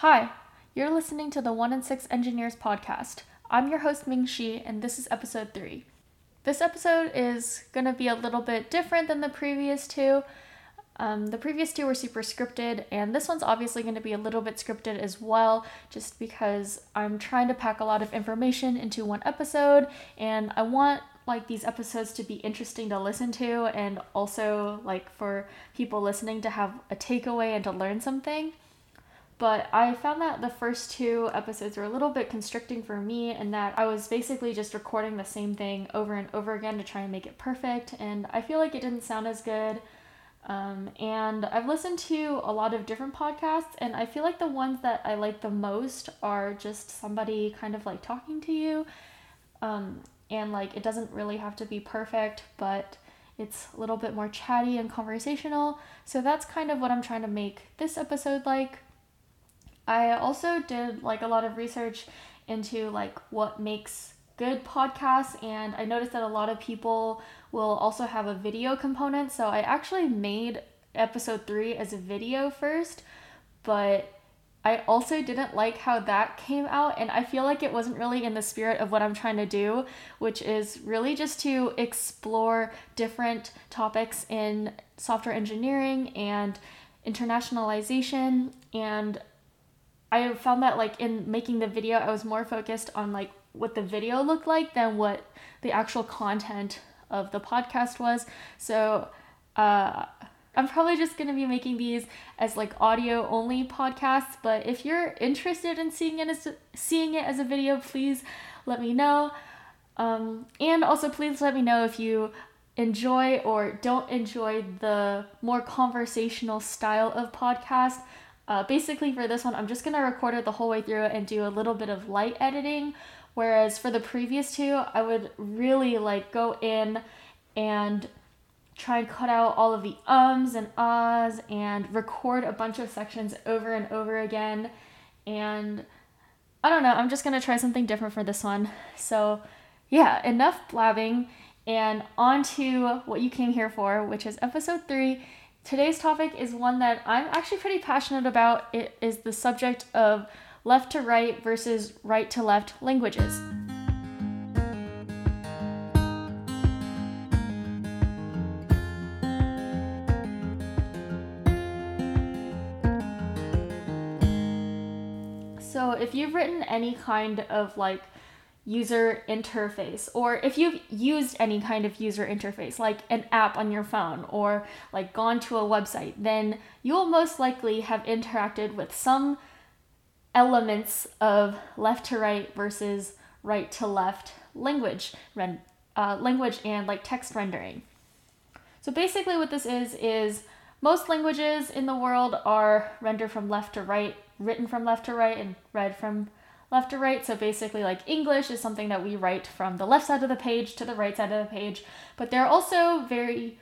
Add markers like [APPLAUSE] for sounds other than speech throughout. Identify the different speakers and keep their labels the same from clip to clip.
Speaker 1: Hi, you're listening to the 1 in 6 Engineers podcast. I'm your host Ming Shi, and this is episode 3. This episode is going to be a little bit different than the previous two. Um, the previous two were super scripted, and this one's obviously going to be a little bit scripted as well, just because I'm trying to pack a lot of information into one episode, and I want like these episodes to be interesting to listen to, and also like for people listening to have a takeaway and to learn something. But I found that the first two episodes were a little bit constricting for me, and that I was basically just recording the same thing over and over again to try and make it perfect, and I feel like it didn't sound as good. Um, and I've listened to a lot of different podcasts, and I feel like the ones that I like the most are just somebody kind of like talking to you. Um, and like it doesn't really have to be perfect, but it's a little bit more chatty and conversational. So that's kind of what I'm trying to make this episode like. I also did like a lot of research into like what makes good podcasts and I noticed that a lot of people will also have a video component. So I actually made episode 3 as a video first, but I also didn't like how that came out, and I feel like it wasn't really in the spirit of what I'm trying to do, which is really just to explore different topics in software engineering and internationalization and I found that like in making the video, I was more focused on like what the video looked like than what the actual content of the podcast was. So uh, I'm probably just gonna be making these as like audio only podcasts. But if you're interested in seeing it as seeing it as a video, please let me know. Um, and also, please let me know if you enjoy or don't enjoy the more conversational style of podcast. Uh, basically, for this one, I'm just gonna record it the whole way through and do a little bit of light editing. Whereas for the previous two, I would really like go in and try and cut out all of the ums and ahs and record a bunch of sections over and over again. And I don't know, I'm just gonna try something different for this one. So, yeah, enough blabbing and on to what you came here for, which is episode three Today's topic is one that I'm actually pretty passionate about. It is the subject of left to right versus right to left languages. So, if you've written any kind of like user interface or if you've used any kind of user interface like an app on your phone or like gone to a website then you'll most likely have interacted with some elements of left to right versus right to left language uh, language and like text rendering. So basically what this is is most languages in the world are rendered from left to right written from left to right and read from left to right. So basically, like English is something that we write from the left side of the page to the right side of the page. But there are also very,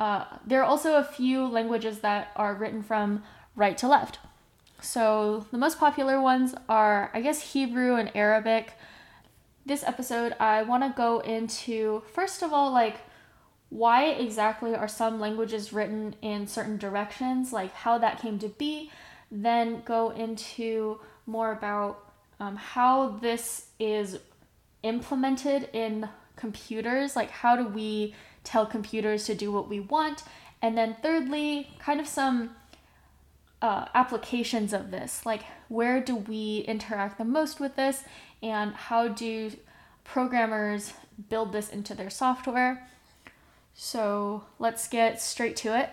Speaker 1: uh, there are also a few languages that are written from right to left. So the most popular ones are, I guess, Hebrew and Arabic. This episode, I want to go into, first of all, like, why exactly are some languages written in certain directions, like how that came to be, then go into more about um, how this is implemented in computers, like how do we tell computers to do what we want, and then thirdly, kind of some uh, applications of this, like where do we interact the most with this, and how do programmers build this into their software. So let's get straight to it.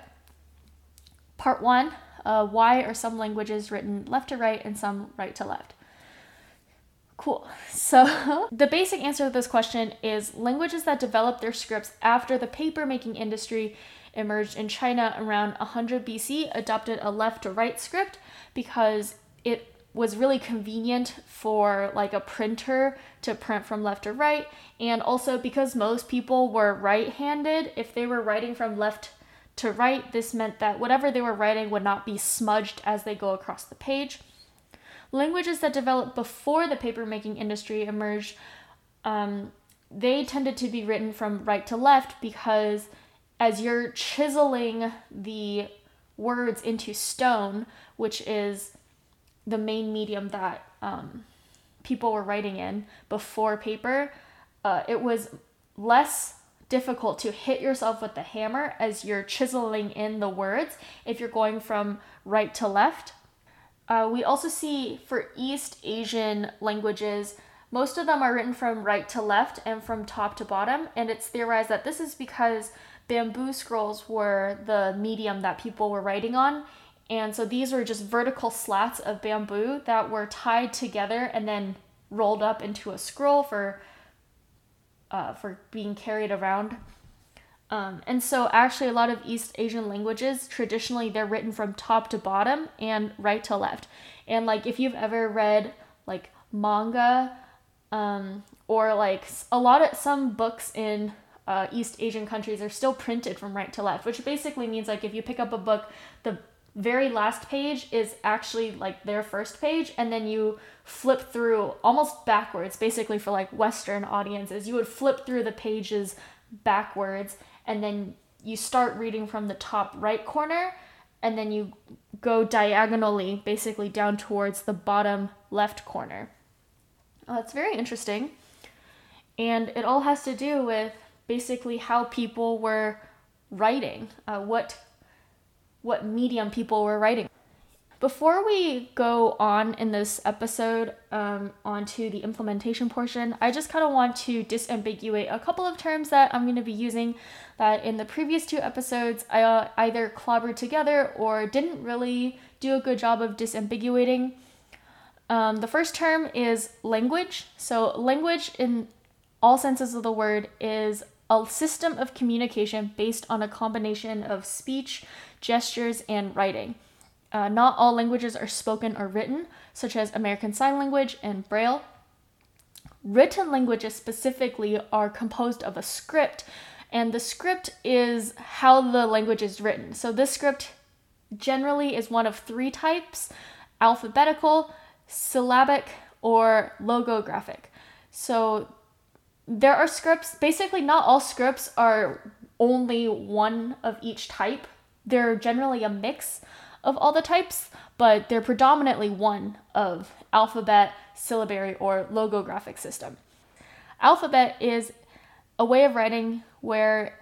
Speaker 1: Part one uh, Why are some languages written left to right and some right to left? Cool. So, [LAUGHS] the basic answer to this question is languages that developed their scripts after the paper making industry emerged in China around 100 BC adopted a left to right script because it was really convenient for like a printer to print from left to right and also because most people were right-handed if they were writing from left to right this meant that whatever they were writing would not be smudged as they go across the page languages that developed before the papermaking industry emerged, um, they tended to be written from right to left because as you're chiseling the words into stone, which is the main medium that um, people were writing in before paper, uh, it was less difficult to hit yourself with the hammer as you're chiseling in the words if you're going from right to left. Uh, we also see for East Asian languages, most of them are written from right to left and from top to bottom, and it's theorized that this is because bamboo scrolls were the medium that people were writing on. And so these were just vertical slats of bamboo that were tied together and then rolled up into a scroll for uh, for being carried around. Um, and so, actually, a lot of East Asian languages traditionally they're written from top to bottom and right to left. And like, if you've ever read like manga, um, or like a lot of some books in uh, East Asian countries are still printed from right to left, which basically means like if you pick up a book, the very last page is actually like their first page, and then you flip through almost backwards, basically for like Western audiences. You would flip through the pages backwards, and then you start reading from the top right corner, and then you go diagonally, basically down towards the bottom left corner. Uh, it's very interesting. And it all has to do with basically how people were writing, uh, what what medium people were writing. Before we go on in this episode um, onto the implementation portion, I just kind of want to disambiguate a couple of terms that I'm going to be using that in the previous two episodes I uh, either clobbered together or didn't really do a good job of disambiguating. Um, the first term is language. So, language in all senses of the word is a system of communication based on a combination of speech, gestures, and writing. Uh, not all languages are spoken or written, such as American Sign Language and Braille. Written languages specifically are composed of a script, and the script is how the language is written. So, this script generally is one of three types alphabetical, syllabic, or logographic. So, there are scripts, basically, not all scripts are only one of each type. They're generally a mix of all the types, but they're predominantly one of alphabet, syllabary, or logographic system. Alphabet is a way of writing where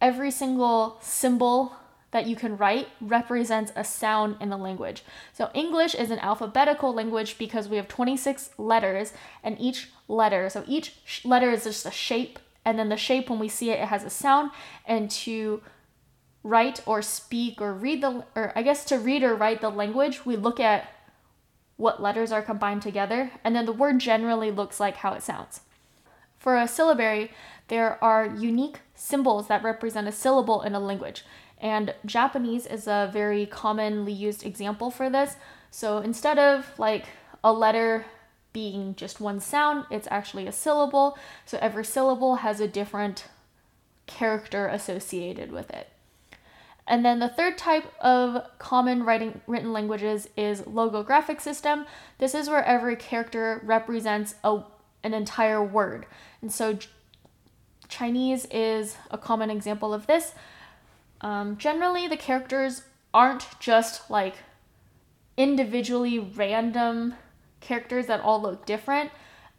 Speaker 1: every single symbol that you can write represents a sound in the language. So English is an alphabetical language because we have 26 letters and each letter, so each letter is just a shape and then the shape when we see it it has a sound and to write or speak or read the or I guess to read or write the language, we look at what letters are combined together and then the word generally looks like how it sounds. For a syllabary, there are unique symbols that represent a syllable in a language. And Japanese is a very commonly used example for this. So instead of like a letter being just one sound, it's actually a syllable. So every syllable has a different character associated with it. And then the third type of common writing written languages is logographic system. This is where every character represents a, an entire word. And so Chinese is a common example of this. Um, generally, the characters aren't just like individually random characters that all look different.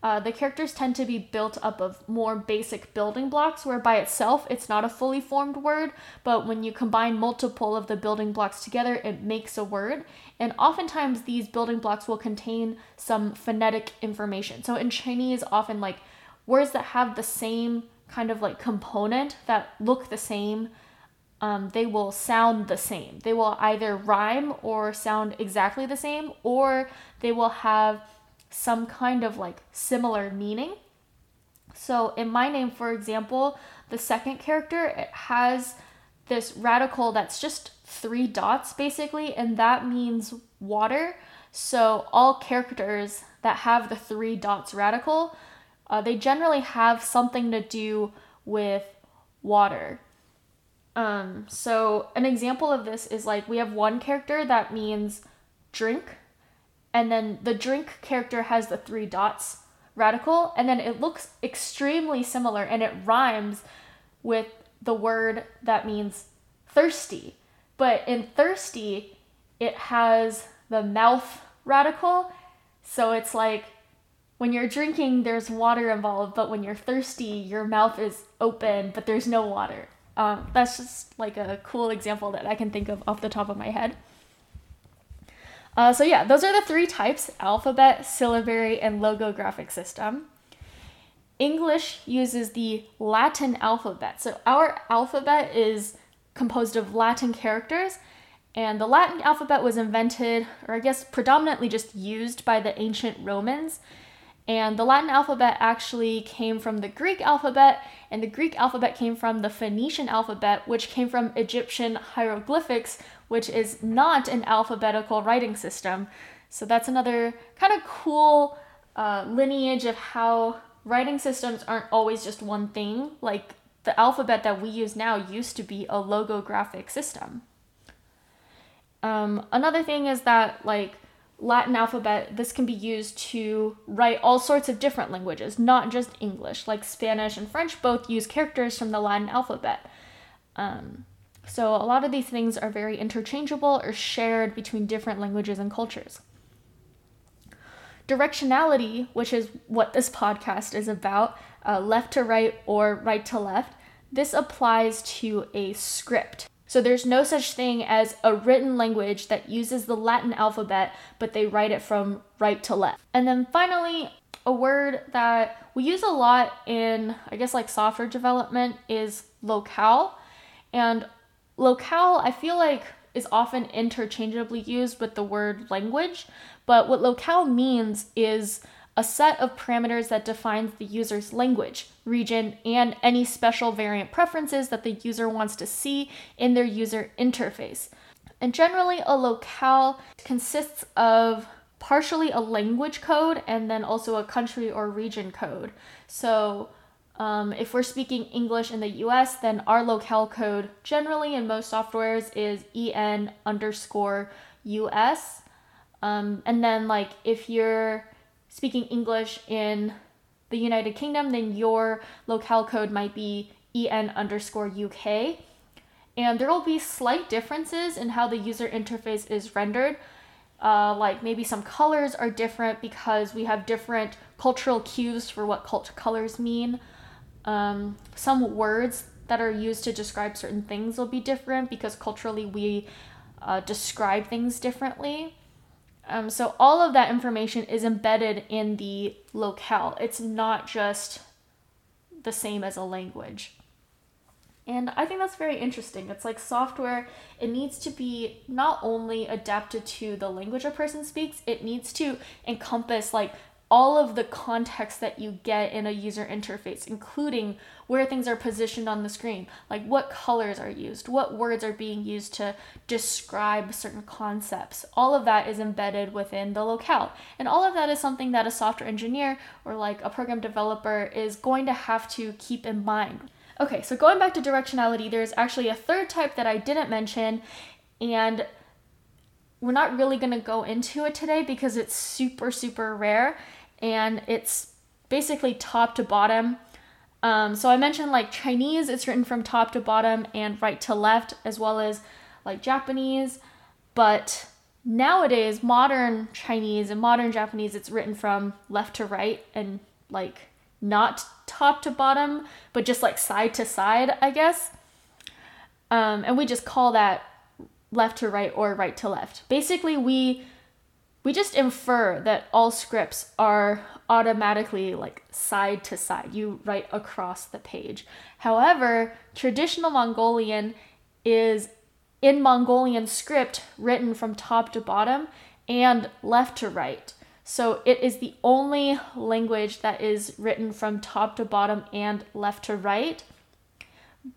Speaker 1: Uh, the characters tend to be built up of more basic building blocks, where by itself it's not a fully formed word, but when you combine multiple of the building blocks together, it makes a word. And oftentimes these building blocks will contain some phonetic information. So in Chinese, often like words that have the same kind of like component that look the same um, they will sound the same. They will either rhyme or sound exactly the same, or they will have some kind of like similar meaning. So in my name, for example, the second character it has this radical that's just three dots basically, and that means water. So all characters that have the three dots radical, uh, they generally have something to do with water. Um, so an example of this is like we have one character that means drink, and then the drink character has the three dots radical, and then it looks extremely similar and it rhymes with the word that means thirsty. But in thirsty, it has the mouth radical. So it's like when you're drinking, there's water involved, but when you're thirsty, your mouth is open, but there's no water. Um, that's just like a cool example that I can think of off the top of my head. Uh, so yeah, those are the three types, alphabet, syllabary, and logographic system. English uses the Latin alphabet. So our alphabet is composed of Latin characters, and the Latin alphabet was invented, or I guess predominantly just used by the ancient Romans. And the Latin alphabet actually came from the Greek alphabet, and the Greek alphabet came from the Phoenician alphabet, which came from Egyptian hieroglyphics, which is not an alphabetical writing system. So that's another kind of cool uh, lineage of how writing systems aren't always just one thing. Like the alphabet that we use now used to be a logographic system. Um, another thing is that, like, Latin alphabet, this can be used to write all sorts of different languages, not just English. Like Spanish and French both use characters from the Latin alphabet. Um, so a lot of these things are very interchangeable or shared between different languages and cultures. Directionality, which is what this podcast is about, uh, left to right or right to left, this applies to a script. So there's no such thing as a written language that uses the Latin alphabet, but they write it from right to left. And then finally, a word that we use a lot in, I guess, like software development is locale. And locale, I feel like, is often interchangeably used with the word language, but what locale means is a set of parameters that defines the user's language, region, and any special variant preferences that the user wants to see in their user interface. And generally, a locale consists of partially a language code and then also a country or region code. So, um, if we're speaking English in the US, then our locale code generally in most softwares is EN underscore US. Um, and then, like, if you're speaking English in the United Kingdom, then your locale code might be EN underscore UK. And there will be slight differences in how the user interface is rendered. Uh, like maybe some colors are different because we have different cultural cues for what cult colors mean. Um, some words that are used to describe certain things will be different because culturally we uh, describe things differently. Um, so all of that information is embedded in the locale. It's not just the same as a language. And I think that's very interesting. It's like software, it needs to be not only adapted to the language a person speaks, it needs to encompass like all of the context that you get in a user interface, including where things are positioned on the screen, like what colors are used, what words are being used to describe certain concepts. All of that is embedded within the locale. And all of that is something that a software engineer or like a program developer is going to have to keep in mind. Okay, so going back to directionality, there's actually a third type that I didn't mention, and we're not really going to go into it today because it's super, super rare and it's basically top to bottom. Um, so I mentioned like Chinese, it's written from top to bottom and right to left, as well as like Japanese. But nowadays, modern Chinese and modern Japanese, it's written from left to right and like not top to bottom, but just like side to side, I guess. Um, and we just call that left to right or right to left. Basically, we we just infer that all scripts are automatically like side to side. You write across the page. However, traditional Mongolian is in Mongolian script written from top to bottom and left to right. So it is the only language that is written from top to bottom and left to right.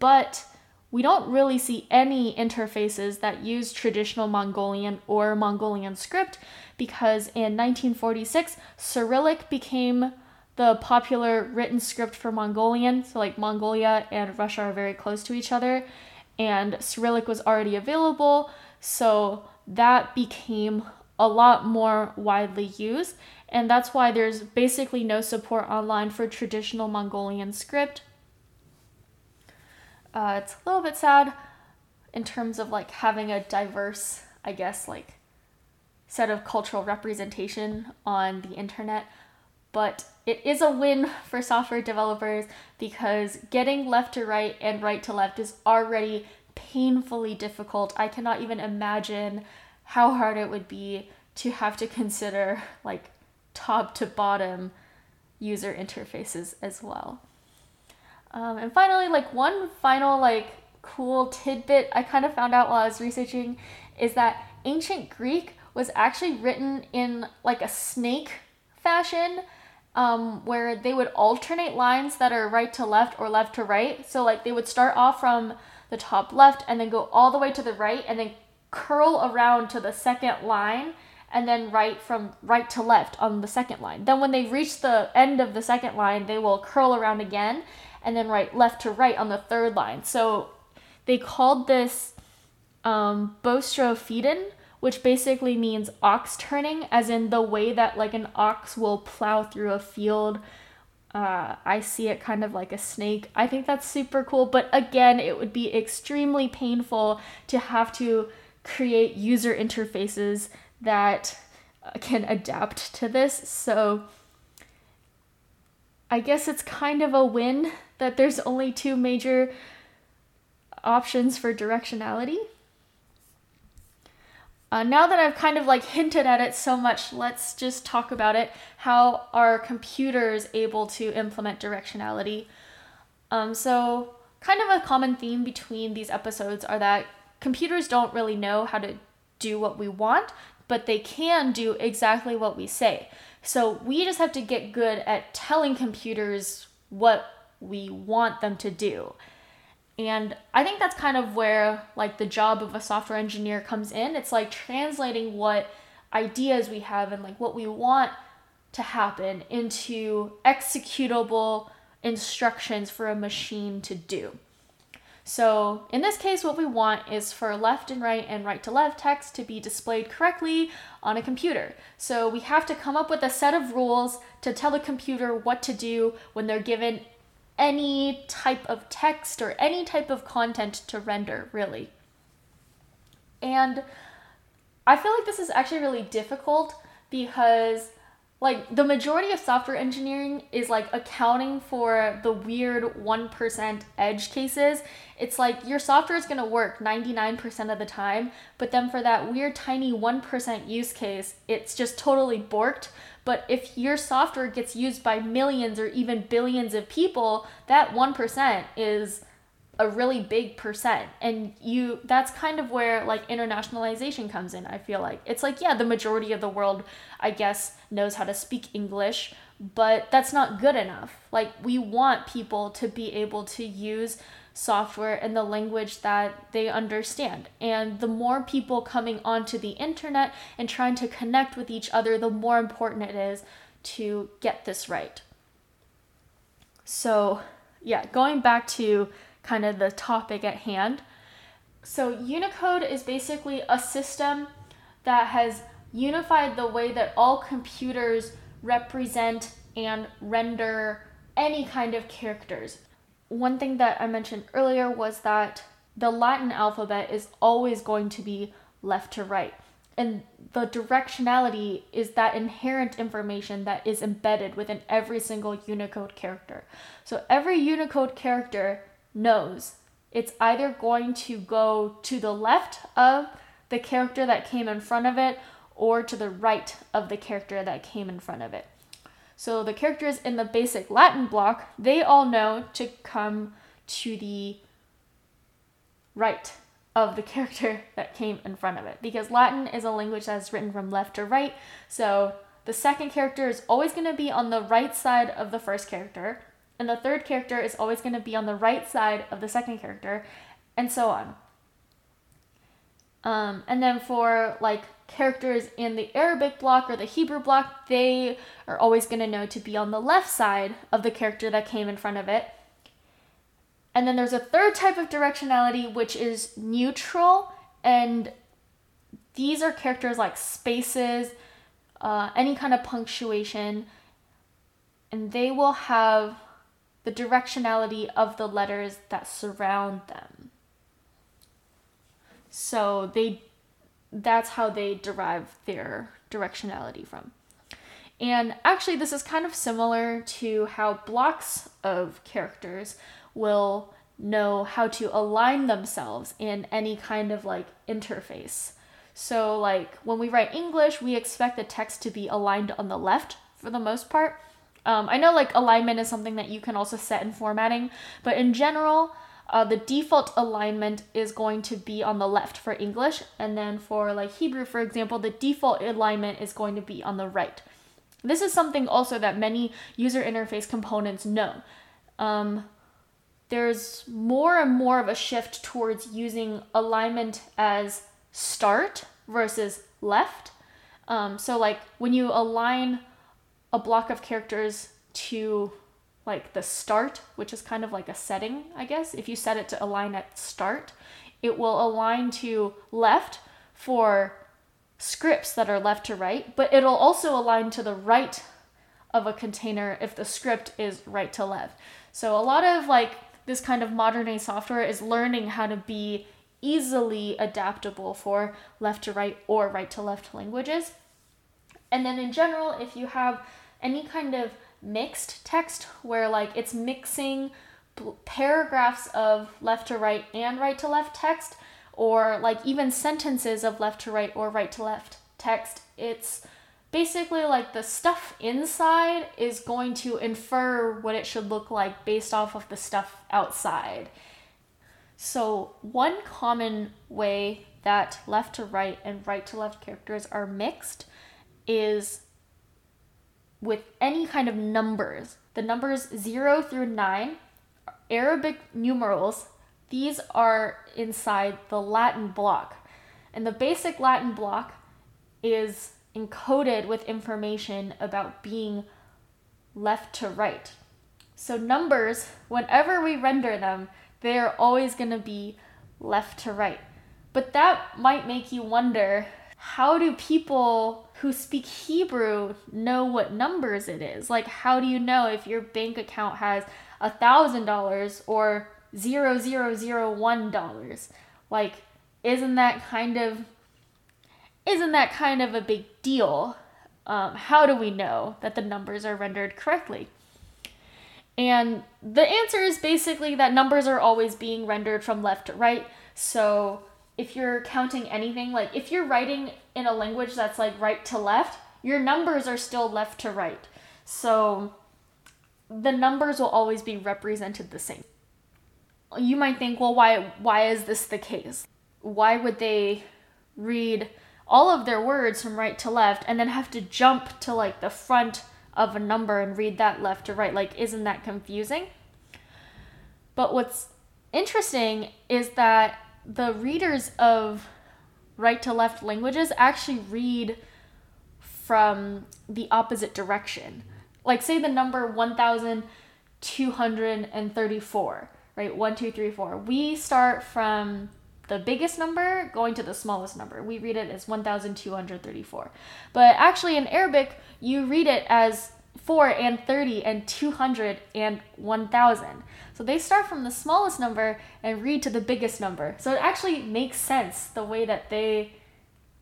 Speaker 1: But we don't really see any interfaces that use traditional Mongolian or Mongolian script because in 1946, Cyrillic became the popular written script for Mongolian. So, like, Mongolia and Russia are very close to each other, and Cyrillic was already available. So, that became a lot more widely used, and that's why there's basically no support online for traditional Mongolian script uh, it's a little bit sad in terms of like having a diverse, I guess, like set of cultural representation on the internet, but it is a win for software developers because getting left to right and right to left is already painfully difficult. I cannot even imagine how hard it would be to have to consider like top to bottom user interfaces as well. Um, and finally, like one final like cool tidbit I kind of found out while I was researching is that ancient Greek was actually written in like a snake fashion um, where they would alternate lines that are right to left or left to right. So like they would start off from the top left and then go all the way to the right and then curl around to the second line and then right from right to left on the second line. Then when they reach the end of the second line, they will curl around again and then write left to right on the third line. So they called this um, which basically means ox turning, as in the way that like an ox will plow through a field. Uh, I see it kind of like a snake. I think that's super cool, but again, it would be extremely painful to have to create user interfaces that can adapt to this. So I guess it's kind of a win that there's only two major options for directionality. Uh, now that I've kind of like hinted at it so much, let's just talk about it. How are computers able to implement directionality? Um, so, kind of a common theme between these episodes are that computers don't really know how to do what we want, but they can do exactly what we say. So we just have to get good at telling computers what we want them to do. And I think that's kind of where like the job of a software engineer comes in. It's like translating what ideas we have and like what we want to happen into executable instructions for a machine to do. So in this case, what we want is for left and right and right to left text to be displayed correctly on a computer. So we have to come up with a set of rules to tell the computer what to do when they're given any type of text or any type of content to render, really. And I feel like this is actually really difficult because like the majority of software engineering is like accounting for the weird 1% edge cases. It's like your software is going to work 99% of the time, but then for that weird tiny 1% use case, it's just totally borked. But if your software gets used by millions or even billions of people, that 1% is a really big percent. And you that's kind of where like internationalization comes in i feel like. It's like yeah the majority of the world i guess knows how to speak english but that's not good enough. Like we want people to be able to use software in the language that they understand. And the more people coming onto the internet and trying to connect with each other the more important it is to get this right. So yeah going back to kind of the topic at hand. So, Unicode is basically a system that has unified the way that all computers represent and render any kind of characters. One thing that I mentioned earlier was that the Latin alphabet is always going to be left to right. And the directionality is that inherent information that is embedded within every single Unicode character. So every Unicode character knows it's either going to go to the left of the character that came in front of it or to the right of the character that came in front of it. So the characters in the basic Latin block, they all know to come to the right of the [LAUGHS] character that came in front of it because Latin is a language that's written from left to right. So the second character is always going to be on the right side of the first character and the third character is always going to be on the right side of the second character, and so on. Um, and then for like characters in the Arabic block or the Hebrew block, they are always going to know to be on the left side of the character that came in front of it. And then there's a third type of directionality, which is neutral, and these are characters like spaces, uh, any kind of punctuation, and they will have the directionality of the letters that surround them. So they that's how they derive their directionality from. And actually, this is kind of similar to how blocks of characters will know how to align themselves in any kind of like interface. So, like when we write English, we expect the text to be aligned on the left for the most part. Um, I know like alignment is something that you can also set in formatting, but in general, uh, the default alignment is going to be on the left for English, and then for like Hebrew, for example, the default alignment is going to be on the right. This is something also that many user interface components know. Um, there's more and more of a shift towards using alignment as start versus left. Um, so, like when you align a block of characters to like the start, which is kind of like a setting, I guess, if you set it to align at start, it will align to left for scripts that are left to right, but it'll also align to the right of a container if the script is right to left. So a lot of like this kind of modern day software is learning how to be easily adaptable for left to right or right to left languages. And then in general, if you have any kind of mixed text where like it's mixing paragraphs of left to right and right to left text, or like even sentences of left to right or right to left text, it's basically like the stuff inside is going to infer what it should look like based off of the stuff outside. So, one common way that left to right and right to left characters are mixed is with any kind of numbers. The numbers 0 through 9, Arabic numerals these are inside the Latin block. And the basic Latin block is encoded with information about being left to right. So, numbers, whenever we render them, they are always going to be left to right. But that might make you wonder how do people who speak Hebrew know what numbers it is? Like, how do you know if your bank account has a thousand dollars or zero zero zero one dollars. Like, isn't that kind of isn't that kind of a big deal? Um, how do we know that the numbers are rendered correctly? And the answer is basically that numbers are always being rendered from left to right. So if you're counting anything, like if you're writing in a language that's like right to left, your numbers are still left to right. So the numbers will always be represented the same you might think, well, why why is this the case? Why would they read all of their words from right to left and then have to jump to like the front of a number and read that left to right? Like, isn't that confusing? But what's interesting is that the readers of right to left languages actually read from the opposite direction. Like, say the number 1234 right? One, two, three, four. We start from the biggest number going to the smallest number. We read it as 1234. But actually, in Arabic, you read it as 4 and 30 and 200 and 1000. So they start from the smallest number and read to the biggest number. So it actually makes sense the way that they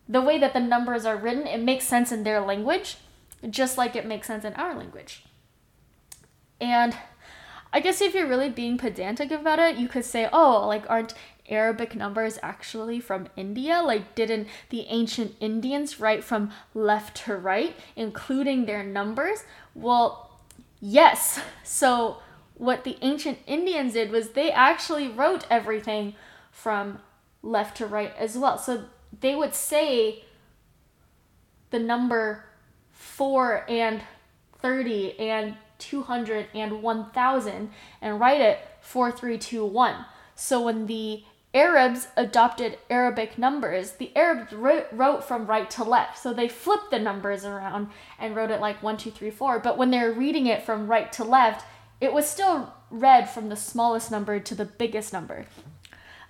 Speaker 1: the way that the numbers are written, it makes sense in their language, just like it makes sense in our language. And I guess if you're really being pedantic about it, you could say, oh, like, aren't Arabic numbers actually from India? Like, didn't the ancient Indians write from left to right, including their numbers? Well, yes. So, what the ancient Indians did was they actually wrote everything from left to right as well. So, they would say the number 4 and 30 and 200 and 1000 and write it 4321. So when the Arabs adopted Arabic numbers, the Arabs wrote from right to left. So they flipped the numbers around and wrote it like 1, 2, 3, 4. But when they're reading it from right to left, it was still read from the smallest number to the biggest number.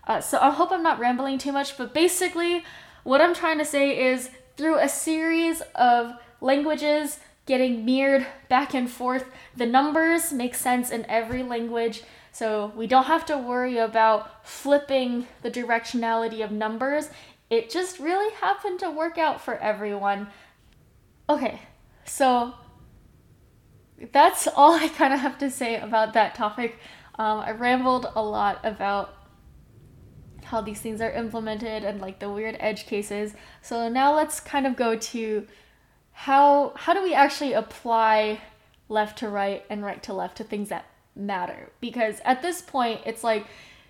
Speaker 1: Uh, so I hope I'm not rambling too much, but basically, what I'm trying to say is through a series of languages getting mirrored back and forth. The numbers make sense in every language, so we don't have to worry about flipping the directionality of numbers it just really happened to work out for everyone. Okay, so that's [LAUGHS] all I kind of have to say about that topic. Um, I rambled a lot about how these things are implemented and like the weird edge cases. So now let's kind of go to how how do we actually apply left to right and right to left to things that matter? Because at this point it's like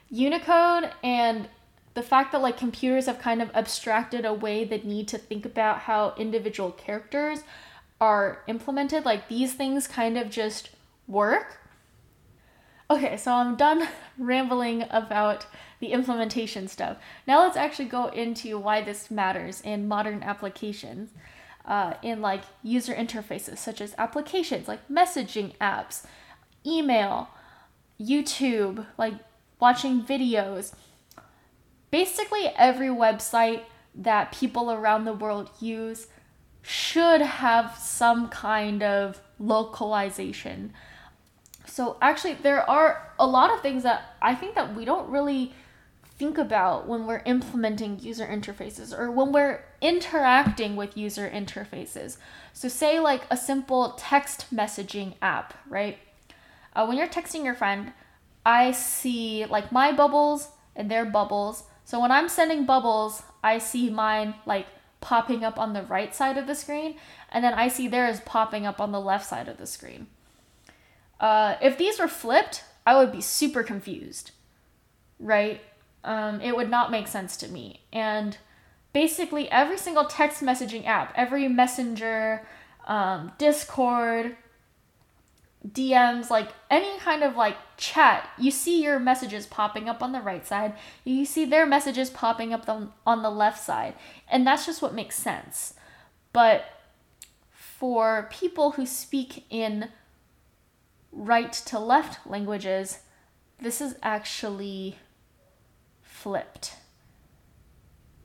Speaker 1: Unicode and the fact that like computers have kind of abstracted away the need to think about how individual characters are implemented, like these things kind of just work. Okay, so I'm done [LAUGHS] rambling about the implementation stuff. Now let's actually go into why this matters in modern applications. Uh, in like user interfaces such as applications like messaging apps, email, YouTube, like watching videos. Basically, every website that people around the world use should have some kind of localization. So actually there are a lot of things that I think that we don't really think about when we're implementing user interfaces or when we're interacting with user interfaces. So say like a simple text messaging app, right? Uh, when you're texting your friend, I see like my bubbles and their bubbles. So when I'm sending bubbles, I see mine like popping up on the right side of the screen, and then I see theirs popping up on the left side of the screen. Uh, if these were flipped, I would be super confused, right? Um, it would not make sense to me. And basically, every single text messaging app, every messenger, um, Discord, DMs, like any kind of like chat, you see your messages popping up on the right side, you see their messages popping up on the left side, and that's just what makes sense. But for people who speak in right to left languages, this is actually flipped.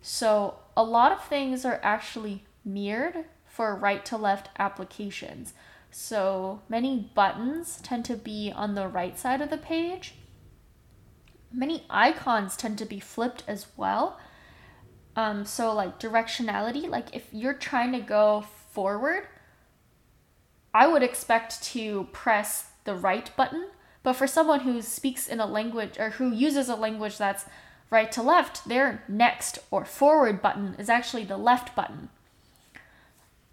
Speaker 1: So a lot of things are actually mirrored for right to left applications. So many buttons tend to be on the right side of the page. Many icons tend to be flipped as well. Um, so like directionality, like if you're trying to go forward, I would expect to press the right button. But for someone who speaks in a language or who uses a language that's right to left, their next or forward button is actually the left button.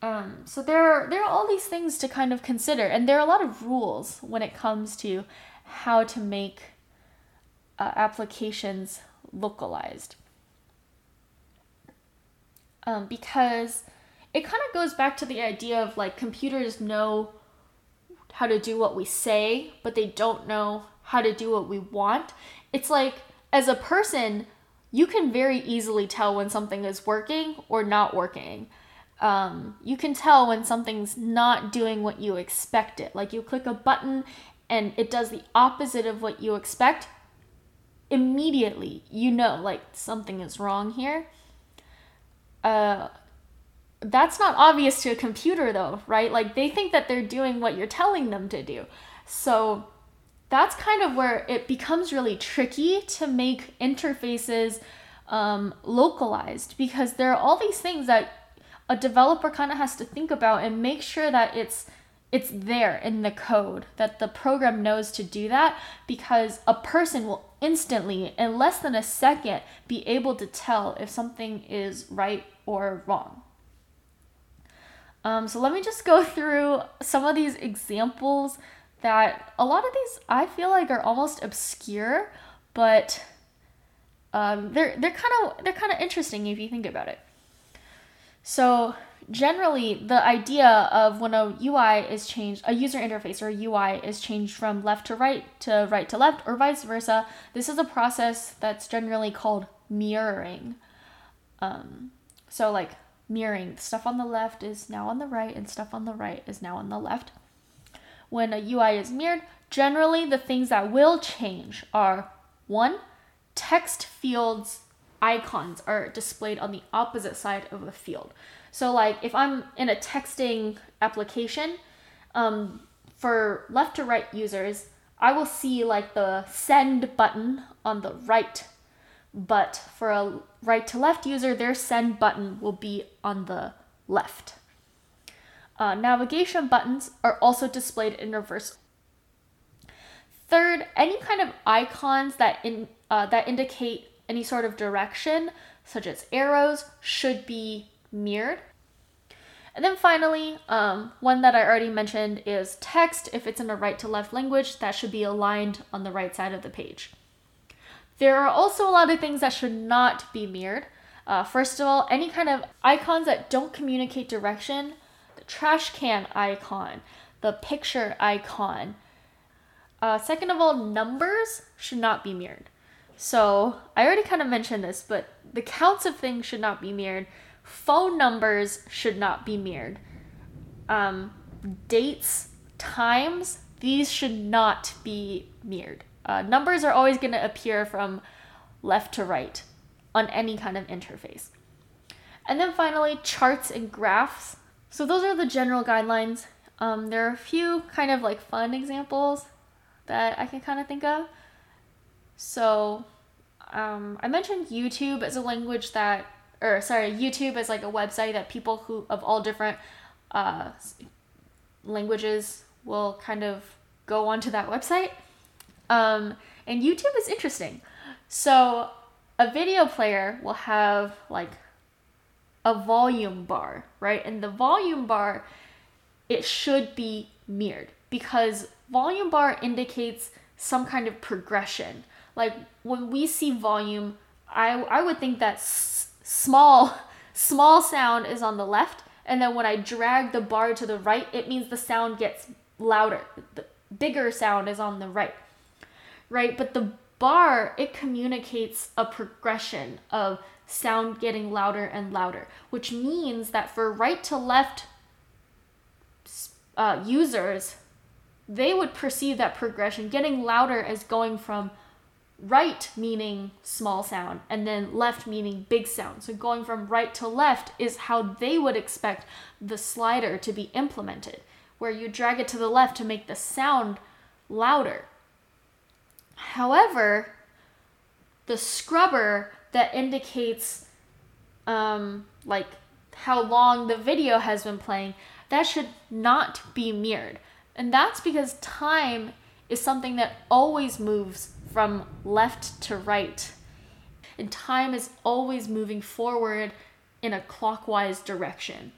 Speaker 1: Um, so there are, there are all these things to kind of consider, and there are a lot of rules when it comes to how to make uh, applications localized. Um, because it kind of goes back to the idea of like computers know how to do what we say, but they don't know how to do what we want. It's like as a person, you can very easily tell when something is working or not working um, you can tell when something's not doing what you expect it. Like you click a button and it does the opposite of what you expect, immediately you know like something is wrong here. Uh, that's not obvious to a computer though, right? Like they think that they're doing what you're telling them to do. So that's kind of where it becomes really tricky to make interfaces um, localized because there are all these things that a developer kind of has to think about and make sure that it's it's there in the code that the program knows to do that because a person will instantly in less than a second be able to tell if something is right or wrong. Um, so let me just go [LAUGHS] through some of these examples that a lot of these i feel like are almost obscure but um, they're they're kind of they're kind of interesting if you think about it so generally the idea of when a UI is changed, a user interface or a UI is changed from left to right to right to left or vice versa, this is a process that's generally called mirroring. Um, so like mirroring, stuff on the left is now on the right and stuff on the right is now on the left. When a UI is mirrored, generally the things that will change are one, text fields icons are displayed on the opposite side of the field. So like if I'm in a texting application, um, for left to right users, I will see like the send button on the right, But for a right to left user, their send button will be on the left. Uh, navigation buttons are also displayed in reverse. Third, any kind of icons that in uh, that indicate any sort of direction, such as arrows, should be mirrored. And then finally, um, one that I already mentioned is text. If it's in a right to left language, that should be aligned on the right side of the page. There are also a lot of things that should not be mirrored. Uh, first of all, any kind of icons that don't communicate direction, the trash can icon, the picture icon. Uh, second of all, numbers should not be mirrored. So I already kind of mentioned this, but the counts of things should not be mirrored. Phone numbers should not be mirrored. Um, dates, times, these should not be mirrored. Uh, numbers are always going to appear from left to right on any kind of interface. And then finally, charts and graphs. So those are the general guidelines. Um, there are a few kind of like fun examples that I can kind of think of. So um, I mentioned YouTube as a language that or sorry, YouTube is like a website that people who of all different uh, languages will kind of go onto that website. Um, and YouTube is interesting. So a video player will have like a volume bar, right? And the volume bar, it should be mirrored because volume bar indicates some kind of progression. Like when we see volume, I, I would think that small [LAUGHS] small sound is on the left and then when I drag the bar to the right it means the sound gets louder. The bigger sound is on the right right? But the bar it communicates a progression of sound getting louder and louder which means that for right to left uh, users they would perceive that progression getting louder as going from right meaning small sound and then left meaning big sound. So going from right to left is how they would expect the slider to be implemented, where you drag it to the left to make the sound louder. However, the scrubber that indicates um, like how long the video has been playing, that should not be mirrored. And that's because time is something that always moves from left to right. And time is always moving forward in a clockwise direction.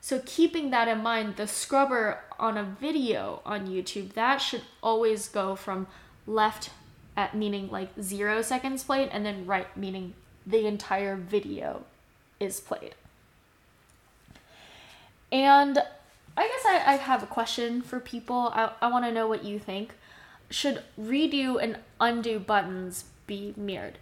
Speaker 1: So keeping that in mind, the scrubber on a video on YouTube, that should always go from left at meaning like zero seconds played and then right meaning the entire video is played. And I guess I, I have a question for people. I, I want to know what you think should redo and undo buttons be mirrored?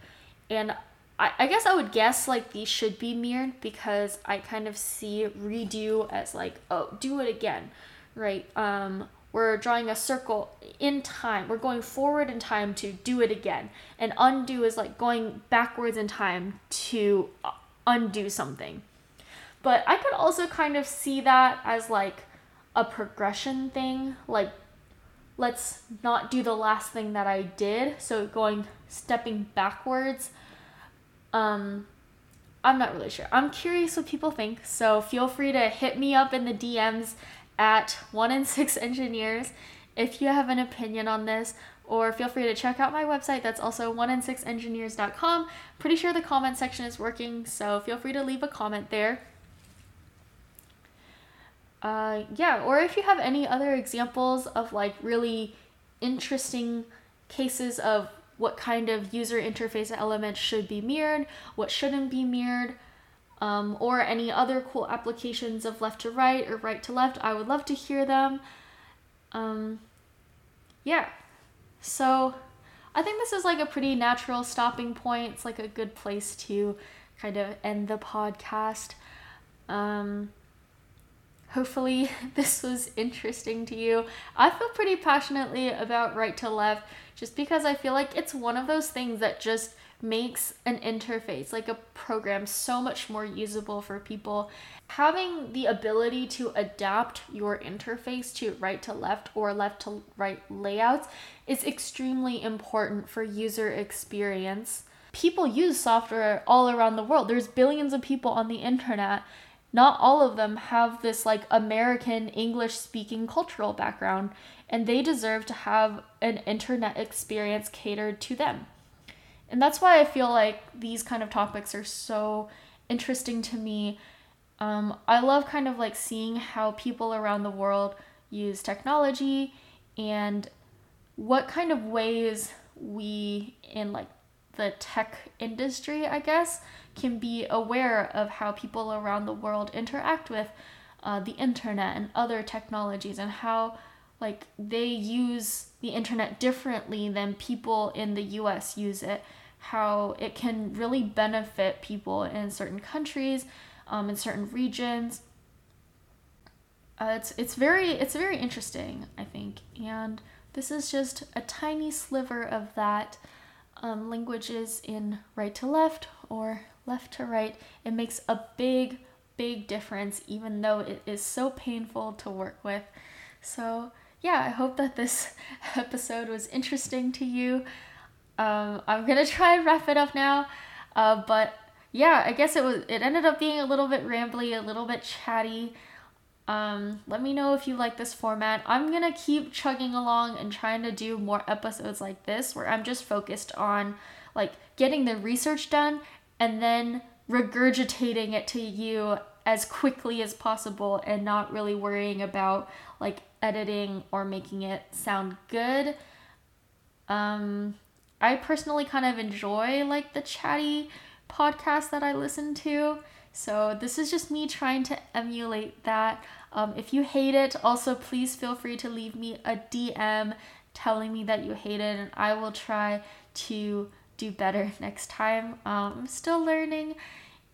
Speaker 1: And I, I guess I would guess like these should be mirrored because I kind of see redo as like, oh, do it again, right? Um, we're drawing a circle in time. We're going forward in time to do it again. And undo is like going backwards in time to uh, undo something. But I could also kind of see that as like a progression thing, like let's not do the last thing that I did. So going stepping backwards. Um I'm not really sure. I'm curious what people think. So feel free to hit me up in the DMs at 1 in 6 [LAUGHS] engineers if you have an opinion on this or feel free to check out my website that's also 1in6engineers.com. Pretty sure the comment section is working, so feel free to leave a comment there uh, yeah, or if you have any other examples of like really interesting cases of what kind of user interface elements should be mirrored, what shouldn't be mirrored, um, or any other cool applications of left to right or right to left, I would love to hear them. Um, yeah, so I think this is like a pretty natural stopping point. It's like a good place to kind of end the podcast. Um, Hopefully, [LAUGHS] this was interesting to you. I feel pretty passionately about right to left just because I feel like it's one of those things that just makes an interface, like a program, so much more usable for people. Having the ability to adapt your interface to right to left or left to right layouts is extremely important for user experience. people use software all around the world. There's billions of people on the internet. Not all of them have this like American English speaking cultural background, and they deserve to have an internet experience catered to them. And that's why I feel like these kind of topics are so interesting to me. Um, I love kind of like seeing how people around the world use technology and what kind of ways we in like the tech industry, I guess, can be aware of how people around the world interact with uh, the internet and other technologies and how like they use the internet differently than people in the US use it how it can really benefit people in certain countries um, in certain regions. Uh, it's it's very it's very interesting I think and this is just a tiny sliver of that um, languages in right to left or left to right it makes a big big difference even though it is so painful to work with so yeah, I hope that this [LAUGHS] episode was interesting to you. Um, I'm gonna [LAUGHS] try and wrap it up now, uh, but yeah, I guess it was. It ended up being a little bit rambly, a little bit chatty. Um, let me know if you like this format. I'm gonna keep chugging along and trying to do more episodes like this, where I'm just focused on like getting the research done and then regurgitating it to you as quickly as possible and not really worrying about like editing or making it sound good. Um, I personally kind of enjoy like the chatty podcast that I listen to. So this is just me trying to emulate that. Um, if you hate it, also please feel free to leave me a DM telling me that you hate it, and I will try to do better next time. Um, I'm still learning.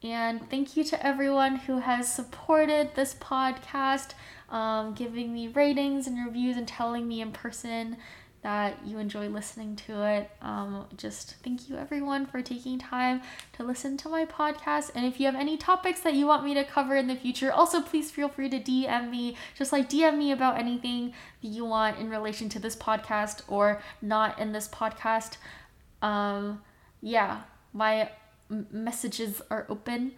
Speaker 1: And thank you to everyone who has supported this podcast, um, giving me ratings and reviews and telling me in person that you enjoy listening to it. Um, just thank you everyone for taking time to listen to my podcast. And if you have any topics that you want me to cover in the future, also please feel free to DM me. Just like DM me about anything that you want in relation to this podcast or not in this podcast. Um, yeah, my messages are open.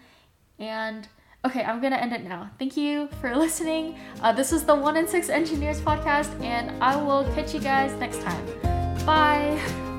Speaker 1: And okay, I'm gonna end it now. Thank you for listening. Uh, this is the One in Six Engineers podcast, and I will catch you guys next time. Bye.